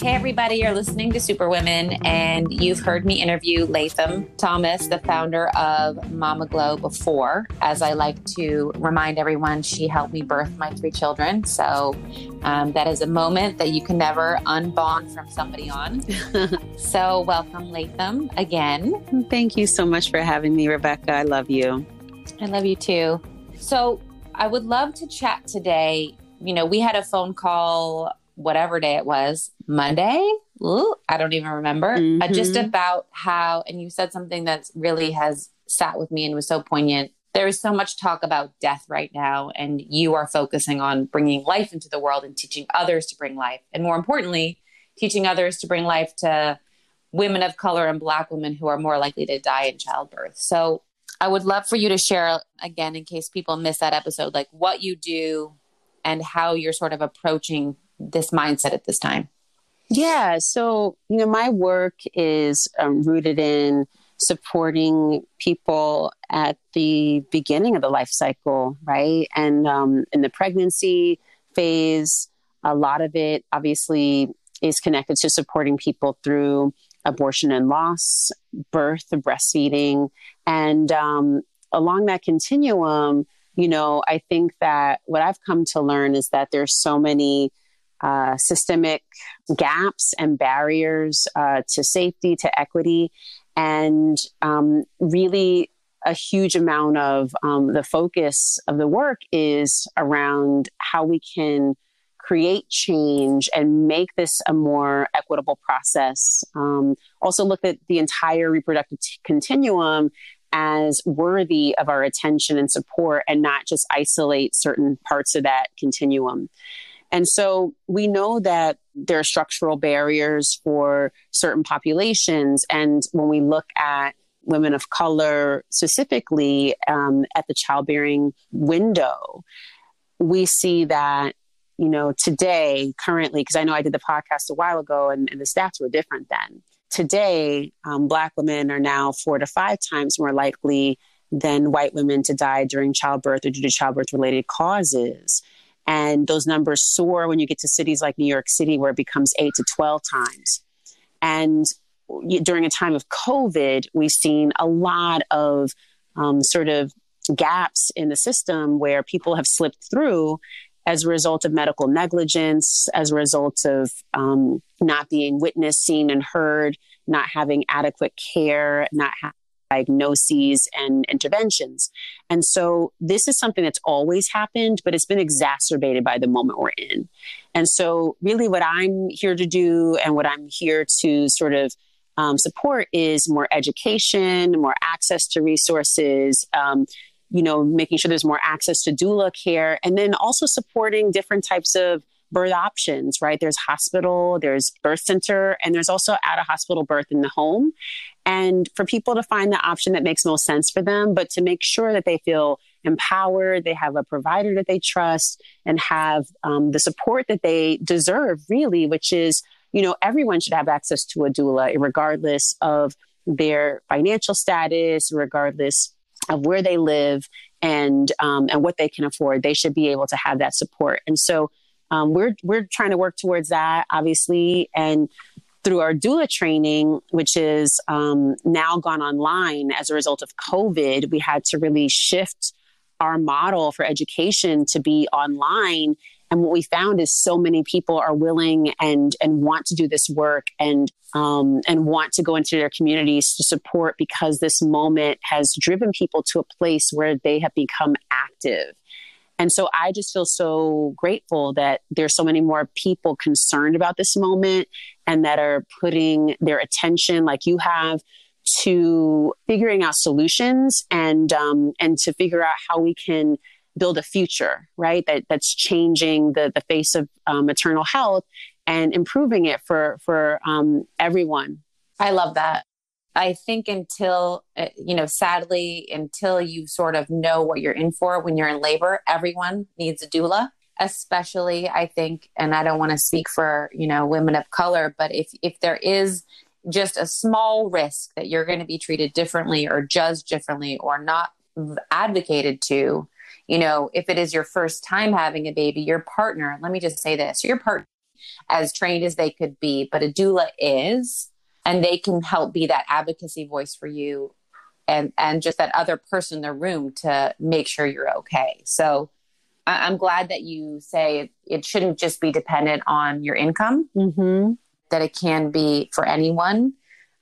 Hey, everybody, you're listening to Superwomen, and you've heard me interview Latham Thomas, the founder of Mama Glow, before. As I like to remind everyone, she helped me birth my three children. So um, that is a moment that you can never unbond from somebody on. so, welcome, Latham, again. Thank you so much for having me, Rebecca. I love you. I love you too. So, I would love to chat today. You know, we had a phone call whatever day it was, Monday. Ooh, I don't even remember. Uh, mm-hmm. Uh, just about how, and you said something that really has sat with me and was so poignant. There is so much talk about death right now, and you are focusing on bringing life into the world and teaching others to bring life. And more importantly, teaching others to bring life to women of color and Black women who are more likely to die in childbirth. So I would love for you to share again, in case people miss that episode, like what you do and how you're sort of approaching this mindset at this time? Yeah. So, you know, my work is um, rooted in supporting people at the beginning of the life cycle, right? And um, in the pregnancy phase, a lot of it obviously is connected to supporting people through abortion and loss, birth, breastfeeding. And um, along that continuum, you know, I think that what I've come to learn is that there's so many uh, systemic gaps and barriers uh, to safety, to equity, and um, really a huge amount of um, the focus of the work is around how we can create change and make this a more equitable process. Um, also, look at the entire reproductive t- continuum as worthy of our attention and support and not just isolate certain parts of that continuum. And so we know that there are structural barriers for certain populations. And when we look at women of color specifically um, at the childbearing window, we see that, you know, today, currently, because I know I did the podcast a while ago and, and the stats were different then. Today, um, Black women are now four to five times more likely than white women to die during childbirth or due to childbirth related causes. And those numbers soar when you get to cities like New York City, where it becomes eight to 12 times. And during a time of COVID, we've seen a lot of um, sort of gaps in the system where people have slipped through as a result of medical negligence, as a result of um, not being witnessed, seen, and heard, not having adequate care, not having diagnoses and interventions. And so this is something that's always happened, but it's been exacerbated by the moment we're in. And so, really, what I'm here to do and what I'm here to sort of um, support is more education, more access to resources. Um, you know, making sure there's more access to doula care, and then also supporting different types of birth options, right? There's hospital, there's birth center, and there's also out of hospital birth in the home. And for people to find the option that makes most sense for them, but to make sure that they feel empowered, they have a provider that they trust, and have um, the support that they deserve, really, which is, you know, everyone should have access to a doula, regardless of their financial status, regardless of where they live and um, and what they can afford. They should be able to have that support. And so um, we're we're trying to work towards that, obviously, and through our doula training, which is um, now gone online as a result of COVID, we had to really shift our model for education to be online. And what we found is so many people are willing and and want to do this work and um, and want to go into their communities to support because this moment has driven people to a place where they have become active. And so I just feel so grateful that there's so many more people concerned about this moment and that are putting their attention, like you have, to figuring out solutions and um, and to figure out how we can build a future, right? That that's changing the the face of um, maternal health and improving it for for um, everyone. I love that. I think until, uh, you know, sadly, until you sort of know what you're in for when you're in labor, everyone needs a doula. Especially, I think, and I don't want to speak for, you know, women of color, but if, if there is just a small risk that you're going to be treated differently or judged differently or not advocated to, you know, if it is your first time having a baby, your partner, let me just say this, your partner, as trained as they could be, but a doula is, and they can help be that advocacy voice for you and and just that other person in the room to make sure you're okay. So I, am glad that you say it, it, shouldn't just be dependent on your income, mm-hmm. that it can be for anyone.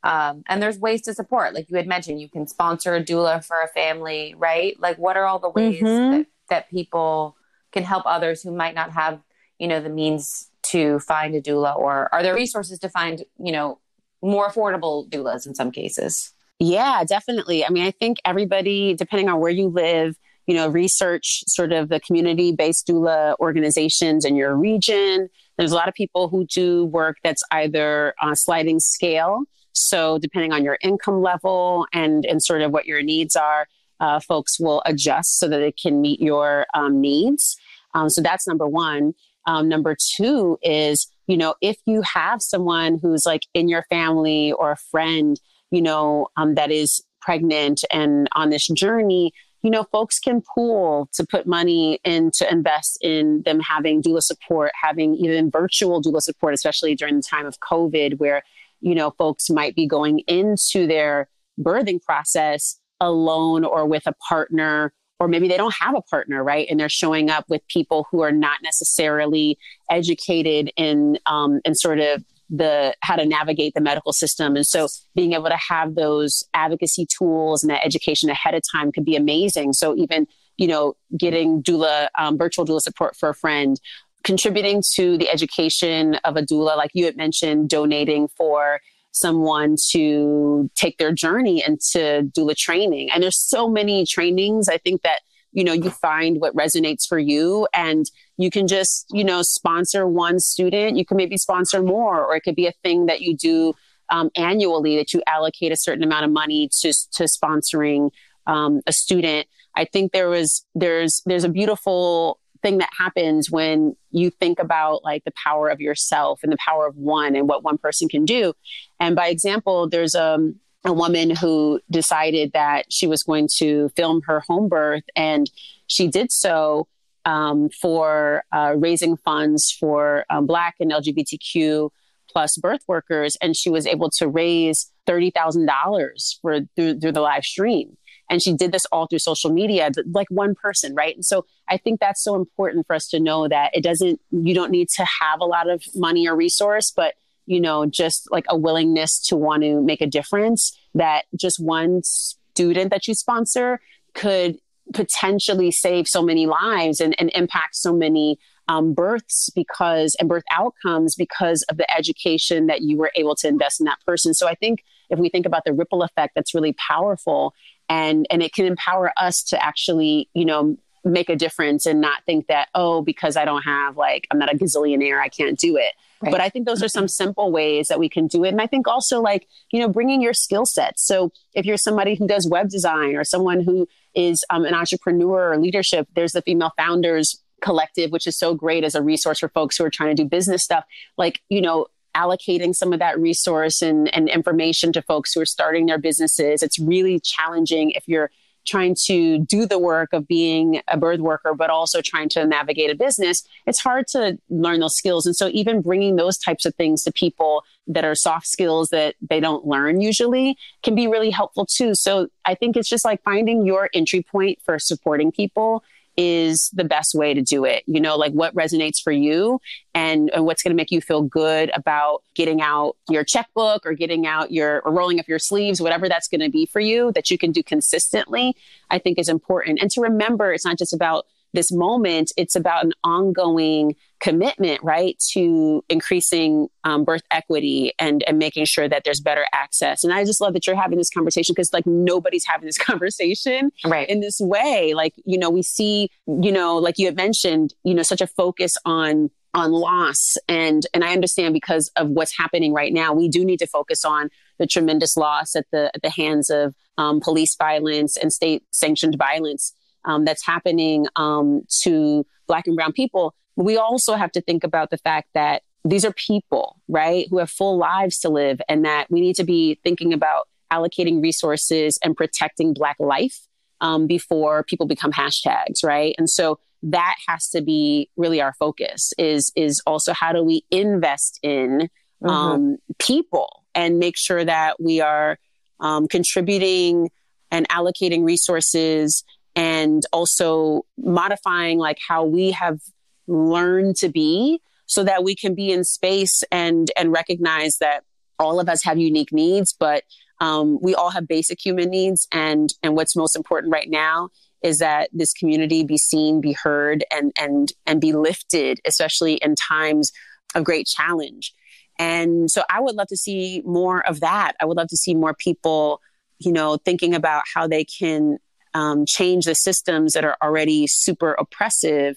Um, and there's ways to support, like you had mentioned, you can sponsor a doula for a family, right? Like, what are all the ways mm-hmm. that, that people can help others who might not have, you know, the means to find a doula, or are there resources to find, you know, more affordable doulas in some cases? Yeah, definitely. I mean, I think everybody, depending on where you live, you know, research sort of the community based doula organizations in your region. There's a lot of people who do work that's either on a sliding scale. So, depending on your income level and, and sort of what your needs are, uh, folks will adjust so that it can meet your um, needs. Um, so, that's number one. Um, number two is, you know, if you have someone who's like in your family or a friend, you know, um, that is pregnant and on this journey, you know, folks can pool to put money in to invest in them having doula support, having even virtual doula support, especially during the time of COVID, where, you know, folks might be going into their birthing process alone or with a partner or maybe they don't have a partner, right? And they're showing up with people who are not necessarily educated in um, in sort of the how to navigate the medical system. And so being able to have those advocacy tools and that education ahead of time could be amazing. So even, you know, getting doula, um, virtual doula support for a friend, contributing to the education of a doula, like you had mentioned, donating for someone to take their journey into doula training. And there's so many trainings. I think that you know you find what resonates for you and you can just you know sponsor one student you can maybe sponsor more or it could be a thing that you do um, annually that you allocate a certain amount of money to to sponsoring um, a student i think there was there's there's a beautiful thing that happens when you think about like the power of yourself and the power of one and what one person can do and by example there's um a woman who decided that she was going to film her home birth, and she did so um, for uh, raising funds for um, Black and LGBTQ plus birth workers, and she was able to raise thirty thousand dollars for through, through the live stream. And she did this all through social media, like one person, right? And so I think that's so important for us to know that it doesn't, you don't need to have a lot of money or resource, but you know, just like a willingness to want to make a difference that just one student that you sponsor could potentially save so many lives and, and impact so many um, births because and birth outcomes because of the education that you were able to invest in that person. So I think if we think about the ripple effect, that's really powerful and and it can empower us to actually, you know, make a difference and not think that oh because I don't have like I'm not a gazillionaire I can't do it. Right. But I think those are some simple ways that we can do it. And I think also like, you know, bringing your skill sets. So if you're somebody who does web design or someone who is um, an entrepreneur or leadership, there's the Female Founders Collective, which is so great as a resource for folks who are trying to do business stuff. Like, you know, allocating some of that resource and, and information to folks who are starting their businesses. It's really challenging if you're trying to do the work of being a birth worker, but also trying to navigate a business, it's hard to learn those skills. And so, even bringing those types of things to people that are soft skills that they don't learn usually can be really helpful too. So, I think it's just like finding your entry point for supporting people is the best way to do it. You know, like what resonates for you and, and what's going to make you feel good about getting out your checkbook or getting out your or rolling up your sleeves, whatever that's going to be for you that you can do consistently, I think is important. And to remember, it's not just about this moment, it's about an ongoing commitment, right, to increasing um, birth equity and, and making sure that there's better access. And I just love that you're having this conversation because, like, nobody's having this conversation right. in this way. Like, you know, we see, you know, like you had mentioned, you know, such a focus on on loss and and I understand because of what's happening right now we do need to focus on the tremendous loss at the at the hands of um, police violence and state sanctioned violence um, that's happening um, to Black and Brown people. We also have to think about the fact that these are people, right, who have full lives to live, and that we need to be thinking about allocating resources and protecting Black life um, before people become hashtags, right? And so that has to be really our focus is is also how do we invest in mm-hmm. um, people and make sure that we are um, contributing and allocating resources and also modifying like how we have learned to be so that we can be in space and and recognize that all of us have unique needs but um, we all have basic human needs. And and what's most important right now is that this community be seen be heard and and and be lifted especially in times of great challenge. And so i would love to see more of that. I would love to see more people you know thinking about how they can um, change the systems that are already super oppressive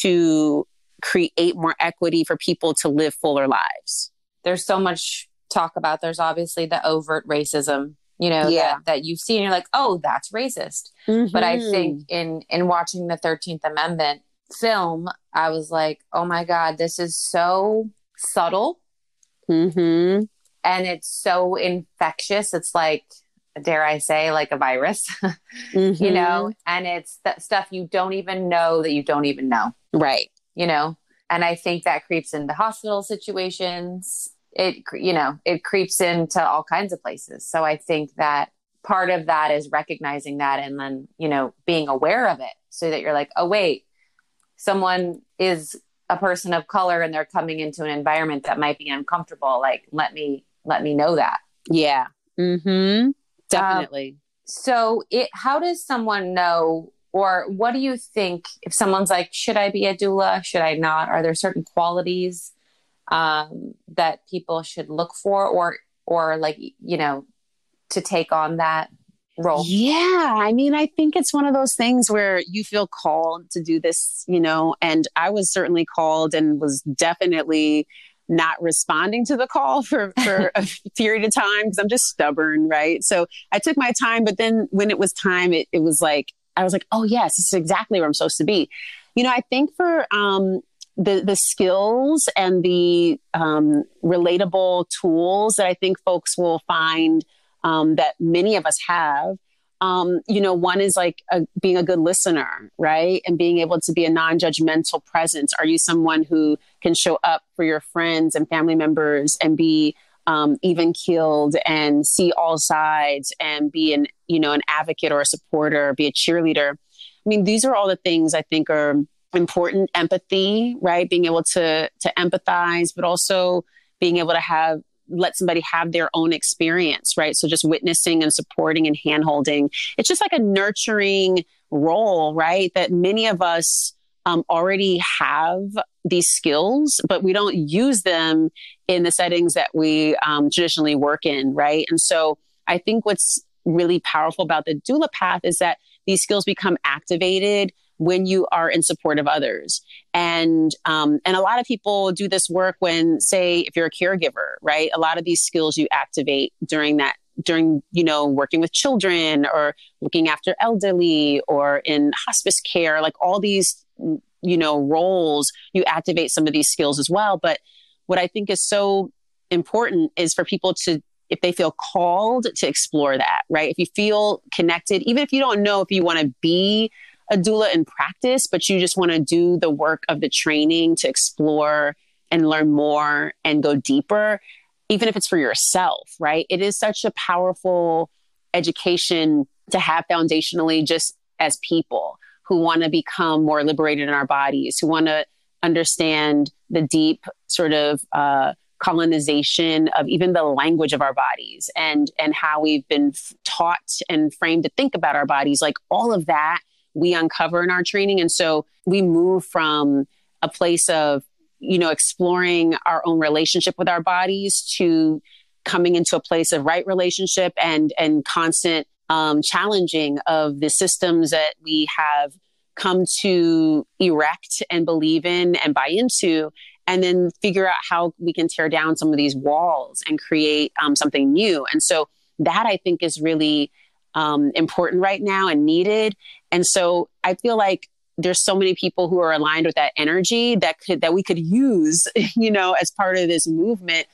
to create more equity for people to live fuller lives. There's so much talk about. There's obviously the overt racism, you know, yeah. that, that you see and you're like, oh, that's racist. Mm-hmm. But I think in in watching the 13th Amendment film, I was like, oh my God, this is so subtle. Mm-hmm. And it's so infectious. It's like dare I say, like a virus, mm-hmm. you know, and it's that stuff you don't even know that you don't even know. Right. You know, and I think that creeps into hospital situations. It, you know, it creeps into all kinds of places. So I think that part of that is recognizing that and then, you know, being aware of it so that you're like, oh, wait, someone is a person of color and they're coming into an environment that might be uncomfortable. Like, let me, let me know that. Yeah. Hmm. Definitely. Um, so, it how does someone know, or what do you think if someone's like, should I be a doula? Should I not? Are there certain qualities um, that people should look for, or or like you know, to take on that role? Yeah, I mean, I think it's one of those things where you feel called to do this, you know, and I was certainly called and was definitely not responding to the call for, for a period of time because I'm just stubborn, right? So I took my time, but then when it was time, it, it was like, I was like, oh, yes, this is exactly where I'm supposed to be. You know, I think for um, the, the skills and the um, relatable tools that I think folks will find um, that many of us have um, you know, one is like a, being a good listener, right? And being able to be a non judgmental presence. Are you someone who can show up for your friends and family members and be um, even keeled and see all sides and be an, you know, an advocate or a supporter, be a cheerleader? I mean, these are all the things I think are important. Empathy, right? Being able to, to empathize, but also being able to have let somebody have their own experience, right? So just witnessing and supporting and handholding. It's just like a nurturing role, right? That many of us um, already have these skills, but we don't use them in the settings that we um, traditionally work in, right? And so I think what's really powerful about the doula path is that these skills become activated when you are in support of others. And um, and a lot of people do this work when, say, if you're a caregiver, right? A lot of these skills you activate during that during you know working with children or looking after elderly or in hospice care like all these you know roles you activate some of these skills as well. But what i think is so important is for people to if they feel called to explore that right? If you feel connected even if you don't know if you want to be a doula in practice, but you just want to do the work of the training to explore and learn more and go deeper, even if it's for yourself, right? It is such a powerful education to have foundationally just as people who want to become more liberated in our bodies, who want to understand the deep sort of uh, colonization of even the language of our bodies and and how we've been taught and framed to think about our bodies like all of that we uncover in our training. And so we move from a place of, you know, exploring our own relationship with our bodies to coming into a place of right relationship and, and constant um, challenging of the systems that we have come to erect and believe in and buy into and then figure out how we can tear down some of these walls and create um, something new and so that i think is really um, important right now and needed. And so I feel like there's so many people who are aligned with that energy that could that we could use, you know, as part of this movement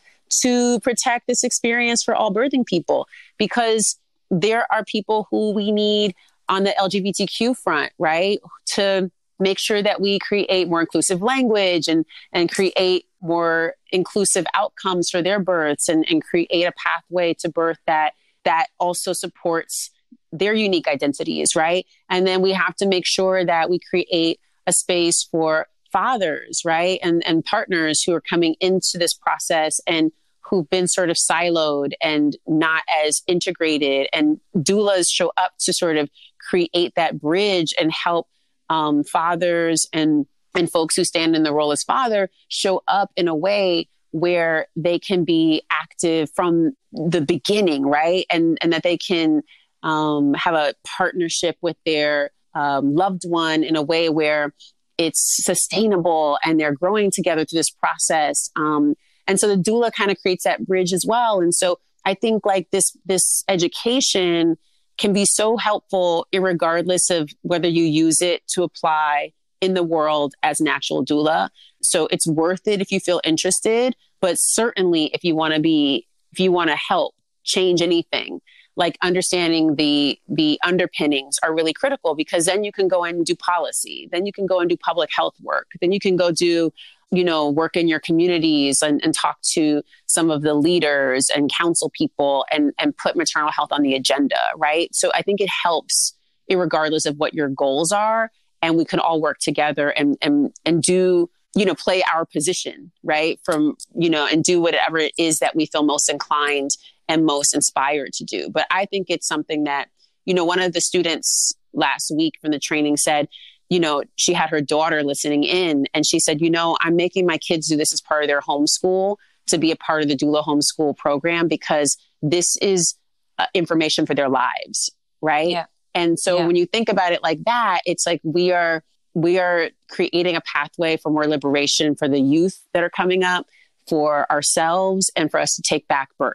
to protect this experience for all birthing people because there are people who we need on the LGBTQ front, right? To make sure that we create more inclusive language and, and create more inclusive outcomes for their births and, and create a pathway to birth that that also supports their unique identities, right? And then we have to make sure that we create a space for fathers, right? And and partners who are coming into this process and who've been sort of siloed and not as integrated and doulas show up to sort of create that bridge and help um, fathers and and folks who stand in the role as father show up in a way where they can be active from the beginning, right? And and that they can um, have a partnership with their um, loved one in a way where it's sustainable and they're growing together through this process. Um, and so the doula kind of creates that bridge as well. And so I think like this this education can be so helpful, regardless of whether you use it to apply in the world as an actual doula. So it's worth it if you feel interested, but certainly if you want to be, if you want to help change anything, like understanding the the underpinnings are really critical because then you can go and do policy then you can go and do public health work then you can go do you know work in your communities and, and talk to some of the leaders and council people and and put maternal health on the agenda right? So i think it helps regardless of what your goals are and we can all work together and and and do you know play our position right? From you know and do whatever it is that we feel most inclined and most inspired to do. But i think it's something that you know one of the students last week from the training said you know she had her daughter listening in and she said you know i'm making my kids do this as part of their homeschool to be a part of the doula homeschool program because this is uh, information for their lives right yeah. And so yeah. when you think about it like that, it's like we are we are creating a pathway for more liberation for the youth that are coming up, for ourselves, and for us to take back birth.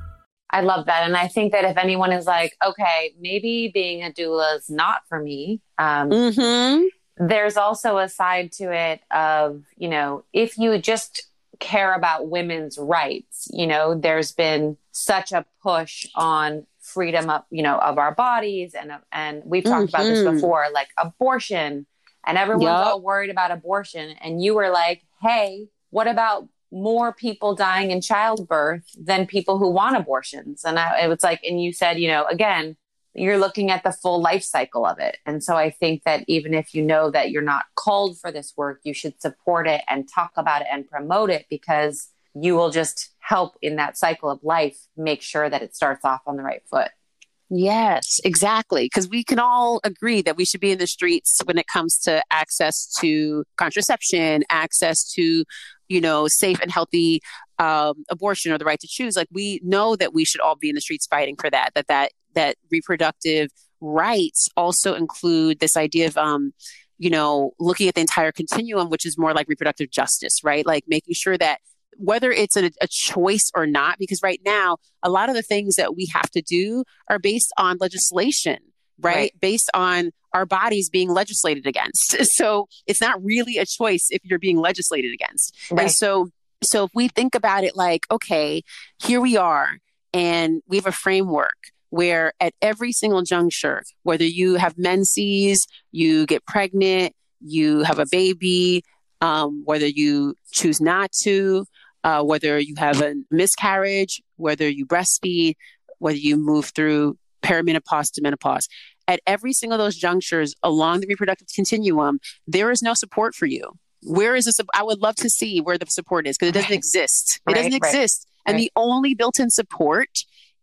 I love that. And I think that if anyone is like, okay, maybe being a doula is not for me, um, mm-hmm. there's also a side to it of, you know, if you just care about women's rights, you know, there's been such a push on freedom of, you know, of our bodies. And, and we've talked mm-hmm. about this mm-hmm. before, like abortion and everyone's yep. all worried about abortion. And you were like, hey, what about more people dying in childbirth than people who want abortions. And I, it was like, and you said, you know, again, you're looking at the full life cycle of it. And so I think that even if you know that you're not called for this work, you should support it and talk about it and promote it because you will just help in that cycle of life make sure that it starts off on the right foot. Yes, exactly. Because we can all agree that we should be in the streets when it comes to access to contraception, access to you know, safe and healthy um, abortion or the right to choose. Like we know that we should all be in the streets fighting for that. That that that reproductive rights also include this idea of um, you know, looking at the entire continuum, which is more like reproductive justice, right? Like making sure that whether it's a, a, choice or not, because right now, a lot of the things that we have to do are based on legislation, right? right? Based on our bodies being legislated against. So it's not really a choice if you're being legislated against. Right. And so, so if we think about it like, okay, here we are, and we have a framework where at every single juncture, whether you have menses, you get pregnant, you have a baby, um, whether you choose not to, uh, whether you have a miscarriage, whether you breastfeed, whether you move through perimenopause to menopause, at every single of those junctures along the reproductive continuum, there is no support for you. Where is this? I would love to see where the support is because it doesn't right. exist. It right, doesn't right, exist. And the only built in support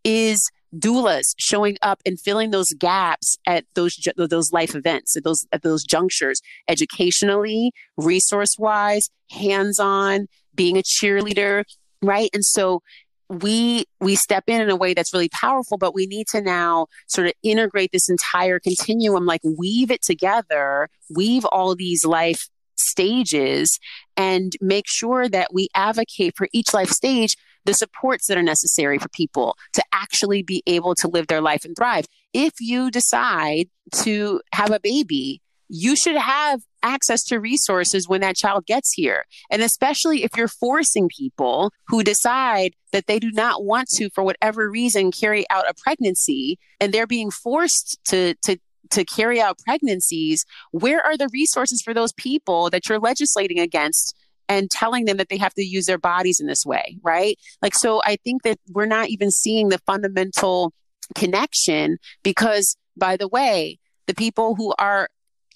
is doulas showing up and filling those gaps at those those life events at those at those junctures educationally resource wise hands on being a cheerleader right and so we we step in in a way that's really powerful but we need to now sort of integrate this entire continuum like weave it together weave all these life stages and make sure that we advocate for each life stage the supports that are necessary for people to actually be able to live their life and thrive. If you decide to have a baby, you should have access to resources when that child gets here. And especially if you're forcing people who decide that they do not want to, for whatever reason, carry out a pregnancy and they're being forced to, to, to carry out pregnancies, where are the resources for those people that you're legislating against and telling them that they have to use their bodies in this way, right? Like, so I think that we're not even seeing the fundamental connection because, by the way, the people who are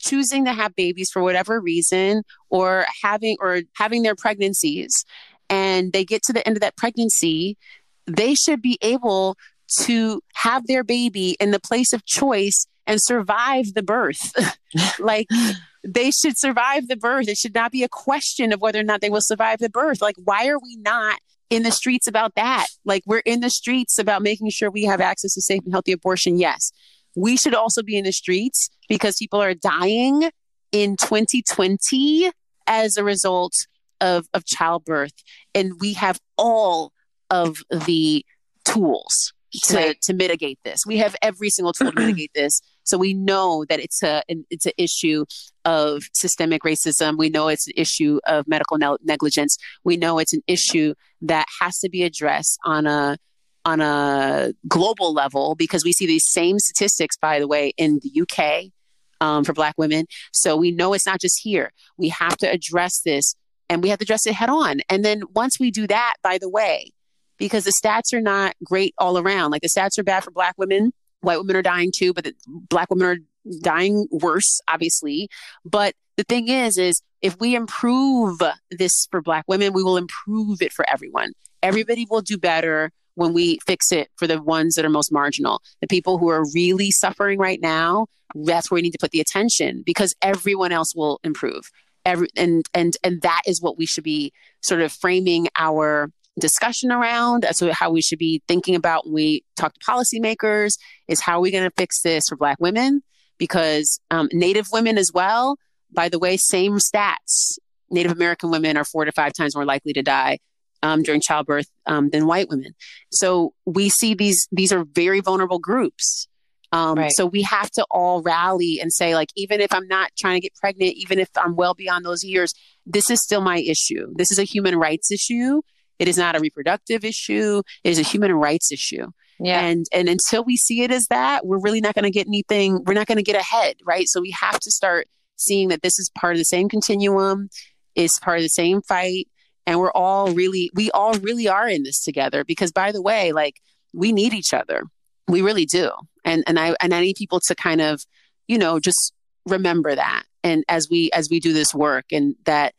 choosing to have babies for whatever reason or having or having their pregnancies and they get to the end of that pregnancy they should be able to have their baby in the place of choice and survive the birth like they should survive the birth. It should not be a question of whether or not they will survive the birth. Like, why are we not in the streets about that? Like, we're in the streets about making sure we have access to safe and healthy abortion. Yes. We should also be in the streets because people are dying in 2020 as a result of, of childbirth. And we have all of the tools to, right. to mitigate this. We have every single tool to mitigate this. So we know that it's a it's an issue of systemic racism. We know it's an issue of medical ne- negligence. We know it's an issue that has to be addressed on a on a global level because we see these same statistics, by the way, in the UK um, for Black women. So we know it's not just here. We have to address this and we have to address it head on. And then once we do that, by the way, because the stats are not great all around, like the stats are bad for Black women white women are dying too, but black women are dying worse, obviously. But the thing is, is if we improve this for black women, we will improve it for everyone. Everybody will do better when we fix it for the ones that are most marginal. The people who are really suffering right now, that's where we need to put the attention because everyone else will improve. Every, and and and that is what we should be sort of framing our discussion around to how we should be thinking about when we talk to policymakers is how are we going to fix this for Black women? Because um, Native women as well, by the way, same stats. Native American women are four to five times more likely to die um, during childbirth um, than white women. So we see these these are very vulnerable groups. Um, right. So we have to all rally and say, like, even if I'm not trying to get pregnant, even if I'm well beyond those years, this is still my issue. This is a human rights issue. It is not a reproductive issue. It is a human rights issue. Yeah. And and until we see it as that, we're really not going to get anything. We're not going to get ahead, right? So we have to start seeing that this is part of the same continuum, is part of the same fight, and we're all really we all really are in this together. Because by the way, like we need each other. We really do. And and I and I need people to kind of, you know, just remember that. And as we as we do this work and that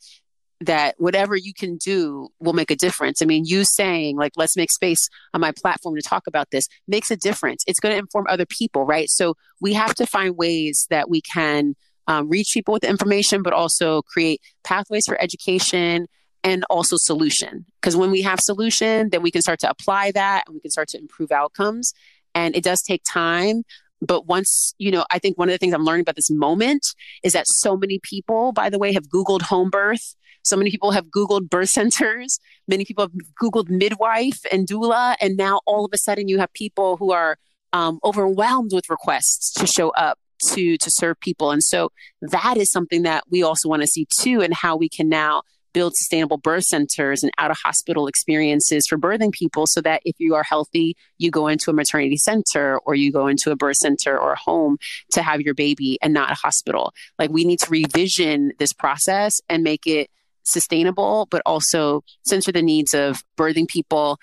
that whatever you can do will make a difference. I mean, you saying, like, let's make space on my platform to talk about this makes a difference. It's going to inform other people, right? So we have to find ways that we can um, reach people with information, but also create pathways for education and also solution. Because when we have solution, then we can start to apply that and we can start to improve outcomes. And it does take time, but once you know i think one of the things i'm learning about this moment is that so many people by the way have googled home birth so many people have Googled birth centers. Many people have Googled midwife and doula. And now all of a sudden you have people who are um, overwhelmed with requests to show up to, to serve people. And so that is something that we also want to see too, and how we can now build sustainable birth centers and out of hospital experiences for birthing people so that if you are healthy, you go into a maternity center or you go into a birth center or a home to have your baby and not a hospital. Like we need to revision this process and make it sustainable, but also center the needs of birthing people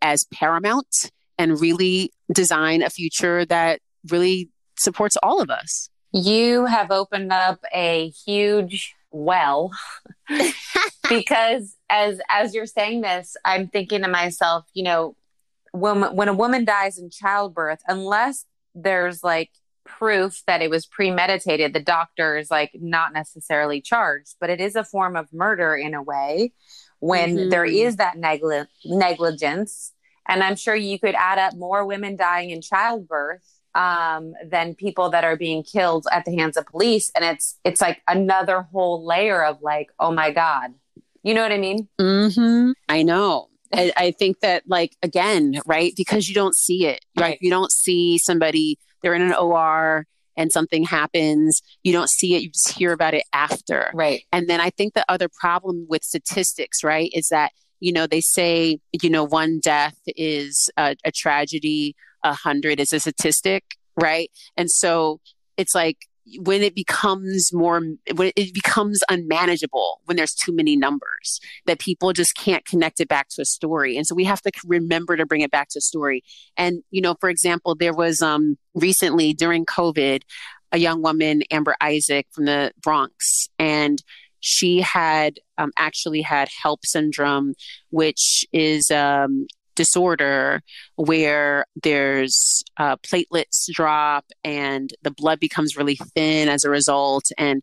as paramount and really design a future that really supports all of us. You have opened up a huge well because as as you're saying this, I'm thinking to myself, you know, when when a woman dies in childbirth, unless there's like proof that it was premeditated, the doctor is like not necessarily charged, but it is a form of murder in a way when mm-hmm. there is that negli- negligence And I'm sure you could add up more women dying in childbirth um, than people that are being killed at the hands of police. And it's it's like another whole layer of like, oh my God. You know what I mean? Mm-hmm. I know. I, I think that like again, right? Because you don't see it. Right? right. You don't see somebody, they're in an OR and something happens, you don't see it, you just hear about it after. Right. And then I think the other problem with statistics, right, is that, you know, they say, you know, one death is a, a tragedy, a hundred is a statistic, right? And so it's like when it becomes more when it becomes unmanageable when there's too many numbers that people just can't connect it back to a story and so we have to remember to bring it back to a story and you know for example there was um recently during covid a young woman amber isaac from the bronx and she had um, actually had HELLP syndrome which is um, disorder where there's uh, platelets drop and the blood becomes really thin as a result. And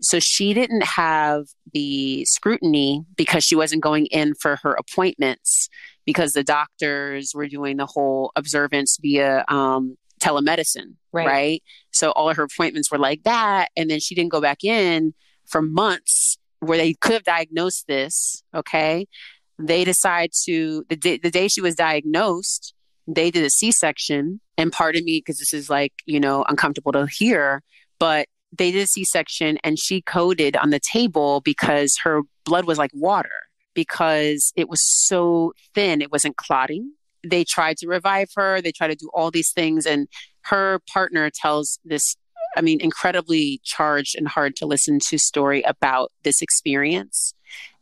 so she didn't have the scrutiny because she wasn't going in for her appointments because the doctors were doing the whole observance via um, telemedicine, right. right? So all of her appointments were like that. And then she didn't go back in for months where they could have diagnosed this. Okay they decide to the day, the day she was diagnosed they did a c-section. And pardon me because this is like you know uncomfortable to hear but they did a c-section and she coded on the table because her blood was like water because it was so thin it wasn't clotting. They tried to revive her they tried to do all these things and her partner tells this i mean incredibly charged and hard to listen to story about this experience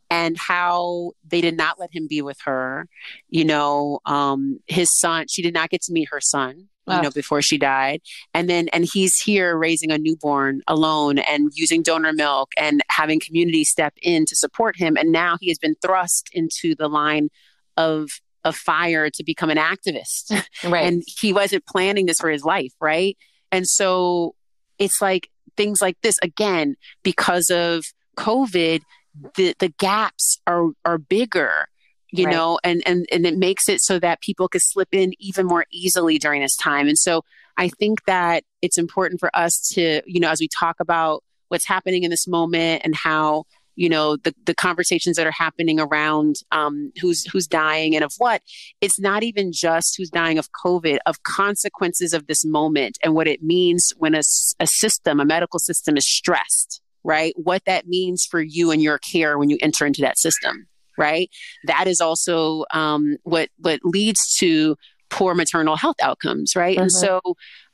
and how they did not let him be with her. You know, um, his son, she did not get to meet her son. You know, before she died. And then, and he's here raising a newborn alone and using donor milk and having community step in to support him. And now he has been thrust into the line of of fire to become an activist. Right. and he wasn't planning this for his life, right? And so it's like things like this again because of COVID, the the gaps are are bigger you right. know and and and it makes it so that people could slip in even more easily during this time and so i think that it's important for us to you know as we talk about what's happening in this moment and how you know the the conversations that are happening around um, who's who's dying and of what it's not even just who's dying of covid of consequences of this moment and what it means when a, a system a medical system is stressed right? What that means for you and your care when you enter into that system, right? That is also um, what what leads to poor maternal health outcomes, right? Mm-hmm. And so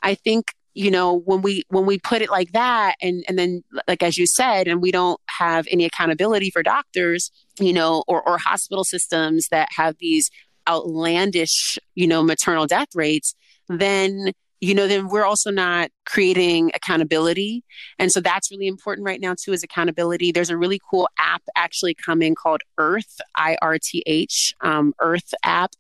I think you know when we when we put it like that and and then like as you said and we don't have any accountability for doctors you know or or hospital systems that have these outlandish you know maternal death rates then you know, then we're also not creating accountability. And so that's really important right now, too, is accountability. There's a really cool app actually coming called Irth, I R T H, um, Irth app.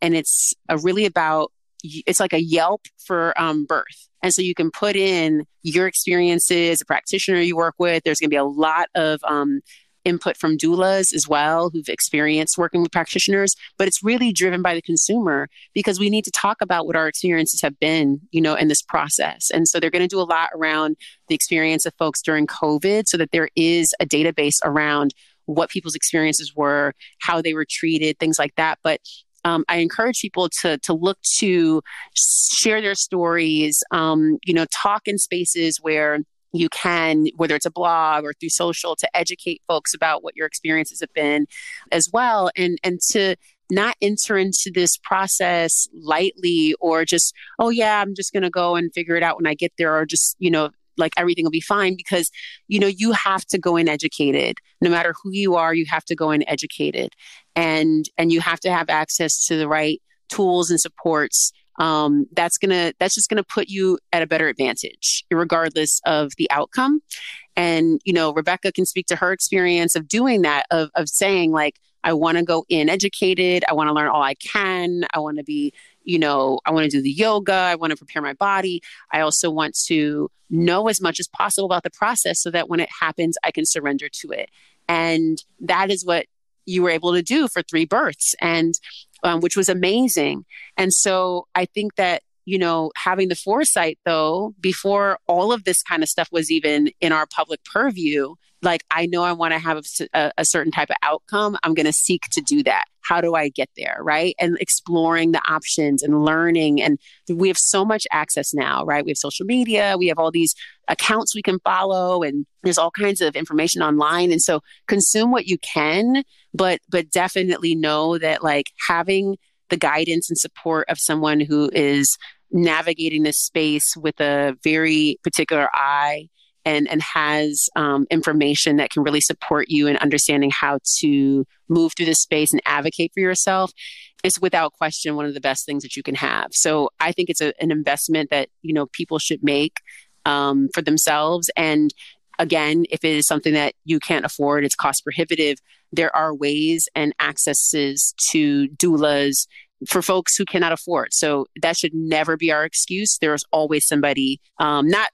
And it's a really about, it's like a Yelp for um, birth. And so you can put in your experiences, a practitioner you work with. There's going to be a lot of um, input from doulas as well who've experienced working with practitioners but it's really driven by the consumer because we need to talk about what our experiences have been you know in this process and so they're going to do a lot around the experience of folks during covid so that there is a database around what people's experiences were how they were treated things like that but um, I encourage people to to look to share their stories. Um, you know, talk in spaces where you can, whether it's a blog or through social, to educate folks about what your experiences have been as well. And, and to not enter into this process lightly or just, oh, yeah, I'm just going to go and figure it out when I get there or just, you know, like everything will be fine because you know you have to go in educated no matter who you are you have to go in educated and and you have to have access to the right tools and supports um, that's gonna that's just gonna put you at a better advantage regardless of the outcome. And you know rebecca can speak to her experience of doing that of, of saying like i want to go in educated. I want to learn all i can. I want to be you know i want to do the yoga. I want to prepare my body. I also want to know as much as possible about the process so that when it happens i can surrender to it. And that is what you were able to do for three births. And um, which was amazing. And so I think that you know, having the foresight though, before all of this kind of stuff was even in our public purview, like I know I want to have a, a, certain type of outcome. I'm going to seek to do that. How do I get there? Right. And exploring the options and learning. And we have so much access now, right? We have social media, we have all these accounts we can follow, and there's all kinds of information online. And so consume what you can, but, but definitely know that like having the guidance and support of someone who is navigating this space with a very particular eye and and has um, information that can really support you in understanding how to move through this space and advocate for yourself is without question one of the best things that you can have. So i think it's a, an investment that you know people should make um, for themselves. And again if it is something that you can't afford it's cost prohibitive there are ways and accesses to doulas for folks who cannot afford. So that should never be our excuse. There's always somebody, um, not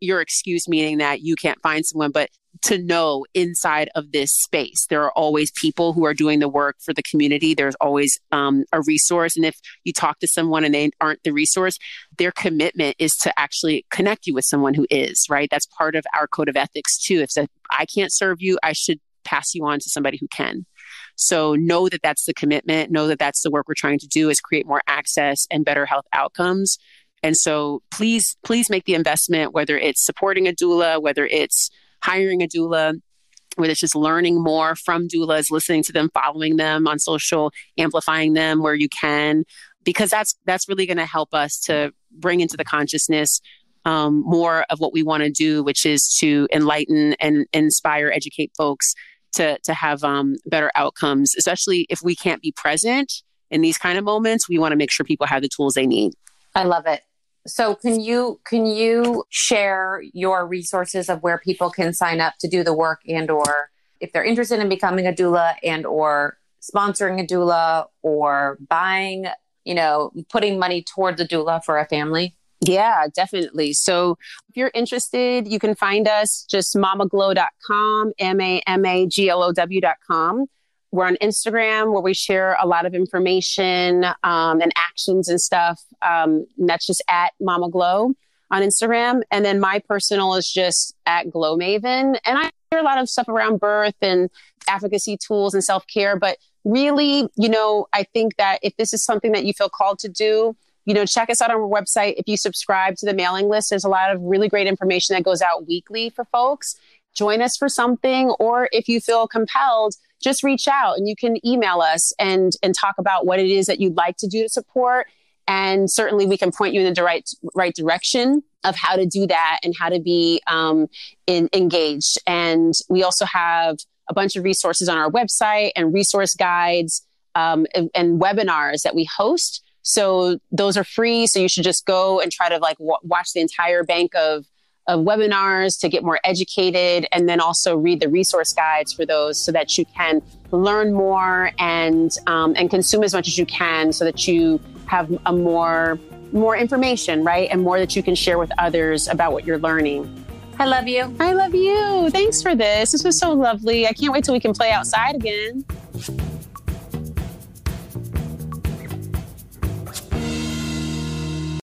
your excuse meaning that you can't find someone, but to know inside of this space, there are always people who are doing the work for the community. There's always um, a resource. And if you talk to someone and they aren't the resource, their commitment is to actually connect you with someone who is, right? That's part of our code of ethics too. If I can't serve you, I should pass you on to somebody who can. So know that that's the commitment. Know that that's the work we're trying to do is create more access and better health outcomes. And so please, please make the investment, whether it's supporting a doula, whether it's hiring a doula, whether it's just learning more from doulas, listening to them, following them on social, amplifying them where you can, because that's that's really going to help us to bring into the consciousness um, more of what we want to do, which is to enlighten and inspire, educate folks to to have um, better outcomes, especially if we can't be present in these kind of moments. We want to make sure people have the tools they need. I love it. So can you can you share your resources of where people can sign up to do the work and or if they're interested in becoming a doula and or sponsoring a doula or buying, you know, putting money towards a doula for a family? Yeah, definitely. So if you're interested, you can find us just mamaglow.com, M A M A G L O W.com. We're on Instagram where we share a lot of information um, and actions and stuff. Um, and that's just at Mama Glow on Instagram. And then my personal is just at Glow Maven. And I share a lot of stuff around birth and advocacy tools and self care. But really, you know, I think that if this is something that you feel called to do, you know, check us out on our website. If you subscribe to the mailing list, there's a lot of really great information that goes out weekly for folks. Join us for something, or if you feel compelled, just reach out and you can email us and and talk about what it is that you'd like to do to support. And certainly, we can point you in the right right direction of how to do that and how to be um, in, engaged. And we also have a bunch of resources on our website and resource guides um, and, and webinars that we host so those are free. So you should just go and try to like w- watch the entire bank of of webinars to get more educated and then also read the resource guides for those so that you can learn more and um, and consume as much as you can so that you have a more more information right? And more that you can share with others about what you're learning. I love you. I love you. Thanks for this. This was so lovely. I can't wait till we can play outside again